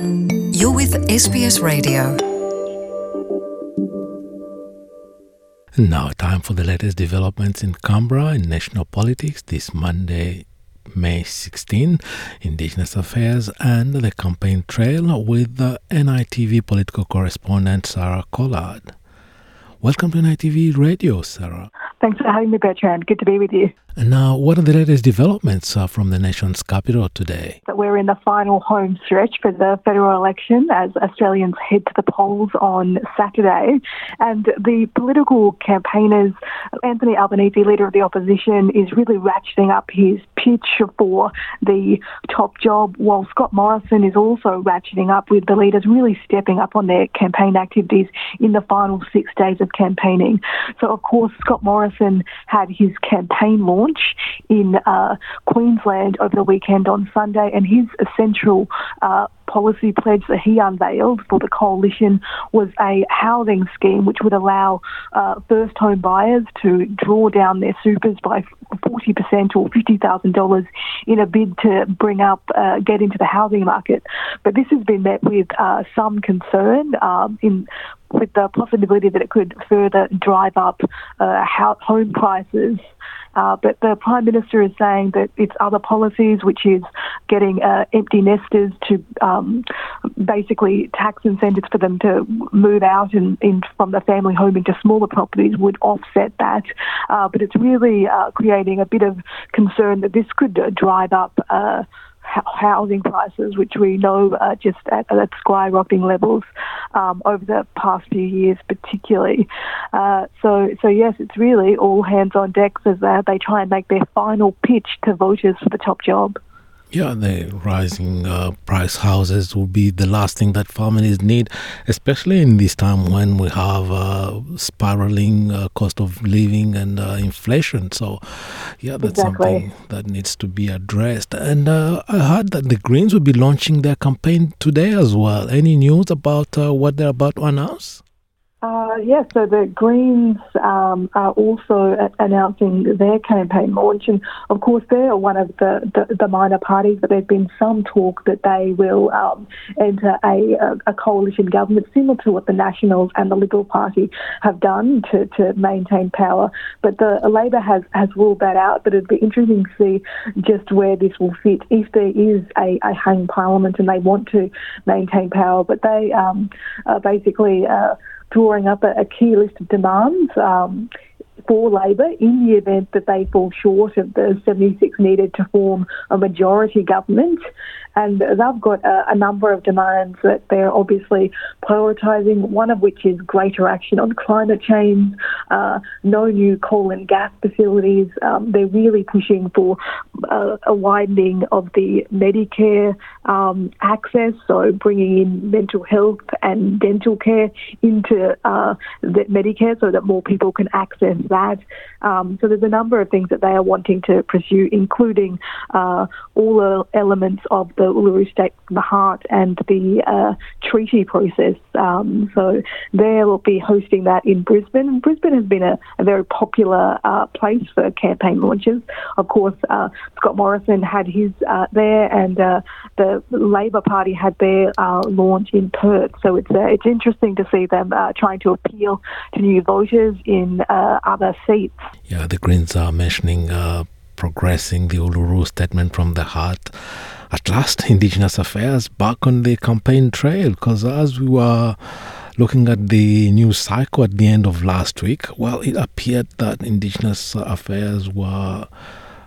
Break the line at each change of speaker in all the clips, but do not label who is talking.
You're with SBS Radio.
Now, time for the latest developments in Canberra in national politics this Monday, May 16, Indigenous Affairs and the campaign trail with the NITV political correspondent Sarah Collard. Welcome to NITV Radio, Sarah.
Thanks for having me, Bertrand. Good to be with you.
And now, what are the latest developments uh, from the nation's capital today?
That we're in the final home stretch for the federal election as Australians head to the polls on Saturday. And the political campaigners, Anthony Albanese, leader of the opposition, is really ratcheting up his pitch for the top job, while Scott Morrison is also ratcheting up with the leaders really stepping up on their campaign activities in the final six days of campaigning. So, of course, Scott Morrison had his campaign launch in uh, Queensland over the weekend on Sunday, and his essential uh, policy pledge that he unveiled for the coalition was a housing scheme which would allow uh, first home buyers to draw down their supers by 40% or $50,000 in a bid to bring up, uh, get into the housing market. But this has been met with uh, some concern um, in with the possibility that it could further drive up uh, home prices. Uh, but the Prime Minister is saying that it's other policies, which is getting uh, empty nesters to um, basically tax incentives for them to move out and in, from the family home into smaller properties, would offset that. Uh, but it's really uh, creating a bit of concern that this could drive up uh, housing prices, which we know are just at, at skyrocketing levels um, over the past few years, particularly. Uh, so, so yes, it's really all hands on deck as they try and make their final pitch to voters for the top job.
Yeah, the rising uh, price houses will be the last thing that families need, especially in this time when we have uh, spiraling uh, cost of living and uh, inflation. So, yeah, that's
exactly.
something that needs to be addressed. And uh, I heard that the Greens will be launching their campaign today as well. Any news about uh, what they're about to announce?
Uh, yes, so the Greens um, are also announcing their campaign launch, and of course they're one of the, the, the minor parties. But there's been some talk that they will um, enter a, a, coalition government similar to what the Nationals and the Liberal Party have done to, to maintain power. But the Labor has has ruled that out. But it'd be interesting to see just where this will fit if there is a, a hung parliament and they want to maintain power. But they um, basically. Uh, drawing up a, a key list of demands um, for Labor in the event that they fall short of the 76 needed to form a majority government. And they've got a, a number of demands that they're obviously prioritising, one of which is greater action on climate change, uh, no new coal and gas facilities. Um, they're really pushing for uh, a widening of the Medicare um, access, so bringing in mental health and dental care into uh, the Medicare so that more people can access that. Um, so there's a number of things that they are wanting to pursue, including uh, all the elements of the Uluru State from the Heart and the uh, treaty process. Um, so they will be hosting that in Brisbane. And Brisbane has been a, a very popular uh, place for campaign launches. Of course, uh, Scott Morrison had his uh, there, and uh, the Labor Party had their uh, launch in Perth. So it's it's interesting to see them trying to appeal to new voters in other seats.
Yeah, the Greens are mentioning progressing the Uluru Statement from the Heart at last Indigenous Affairs back on the campaign trail because as we were looking at the news cycle at the end of last week, well, it appeared that Indigenous Affairs were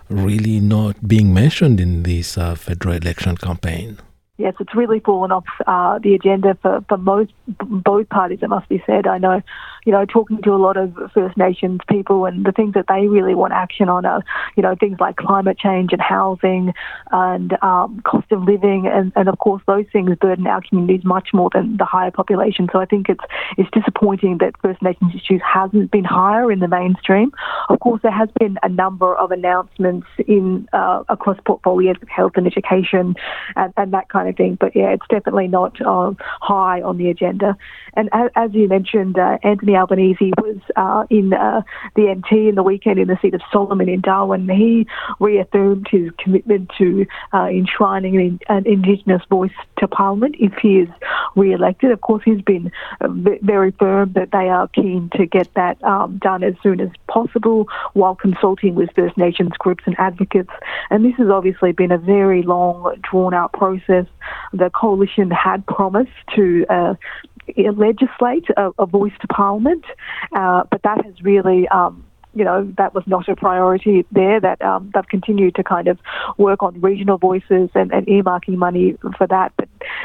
really not being mentioned in this uh, federal election campaign.
Yes, it's really fallen off uh, the agenda for, for most both parties. It must be said. I know, you know, talking to a lot of First Nations people, and the things that they really want action on are, you know, things like climate change and housing, and um, cost of living, and, and of course those things burden our communities much more than the higher population. So I think it's it's disappointing that First Nations issues hasn't been higher in the mainstream. Of course, there has been a number of announcements in uh, across portfolios of health and education, and, and that kind kind of thing. But yeah, it's definitely not uh, high on the agenda. And as, as you mentioned, uh, Anthony Albanese was uh, in uh, the NT in the weekend in the seat of Solomon in Darwin. He reaffirmed his commitment to uh, enshrining an, an, Indigenous voice to Parliament if he is re-elected. Of course, he's been uh, very firm that they are keen to get that um, done as soon as possible while consulting with First Nations groups and advocates. And this has obviously been a very long, drawn-out process. The coalition had promised to uh, legislate a, a, voice to Parliament, uh, but that has really um, you know, that was not a priority there, that um, they've continued to kind of work on regional voices and, and earmarking money for that,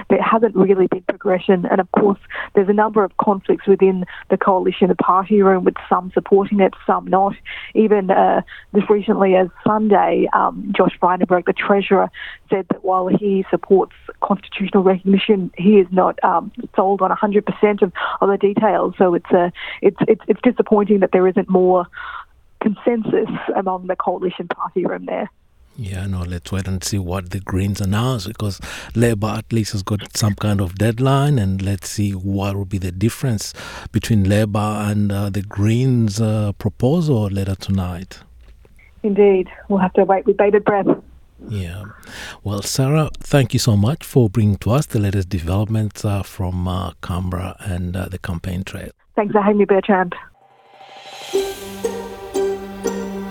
there hasn't really been progression. And of course, there's a number of conflicts within the coalition the party room, with some supporting it, some not. Even uh, this recently as Sunday, um, Josh Frydenberg, the Treasurer, said that while he supports constitutional recognition, he is not um, sold on 100% of, of the details. So it's, uh, it's, it's, it's disappointing that there isn't more consensus among the coalition party room there.
Yeah, no, let's wait and see what the Greens announce because Labor at least has got some kind of deadline, and let's see what will be the difference between Labor and uh, the Greens' uh, proposal later tonight.
Indeed, we'll have to wait with bated breath.
Yeah. Well, Sarah, thank you so much for bringing to us the latest developments uh, from uh, Canberra and uh, the campaign trail.
Thanks for having me, Bertrand.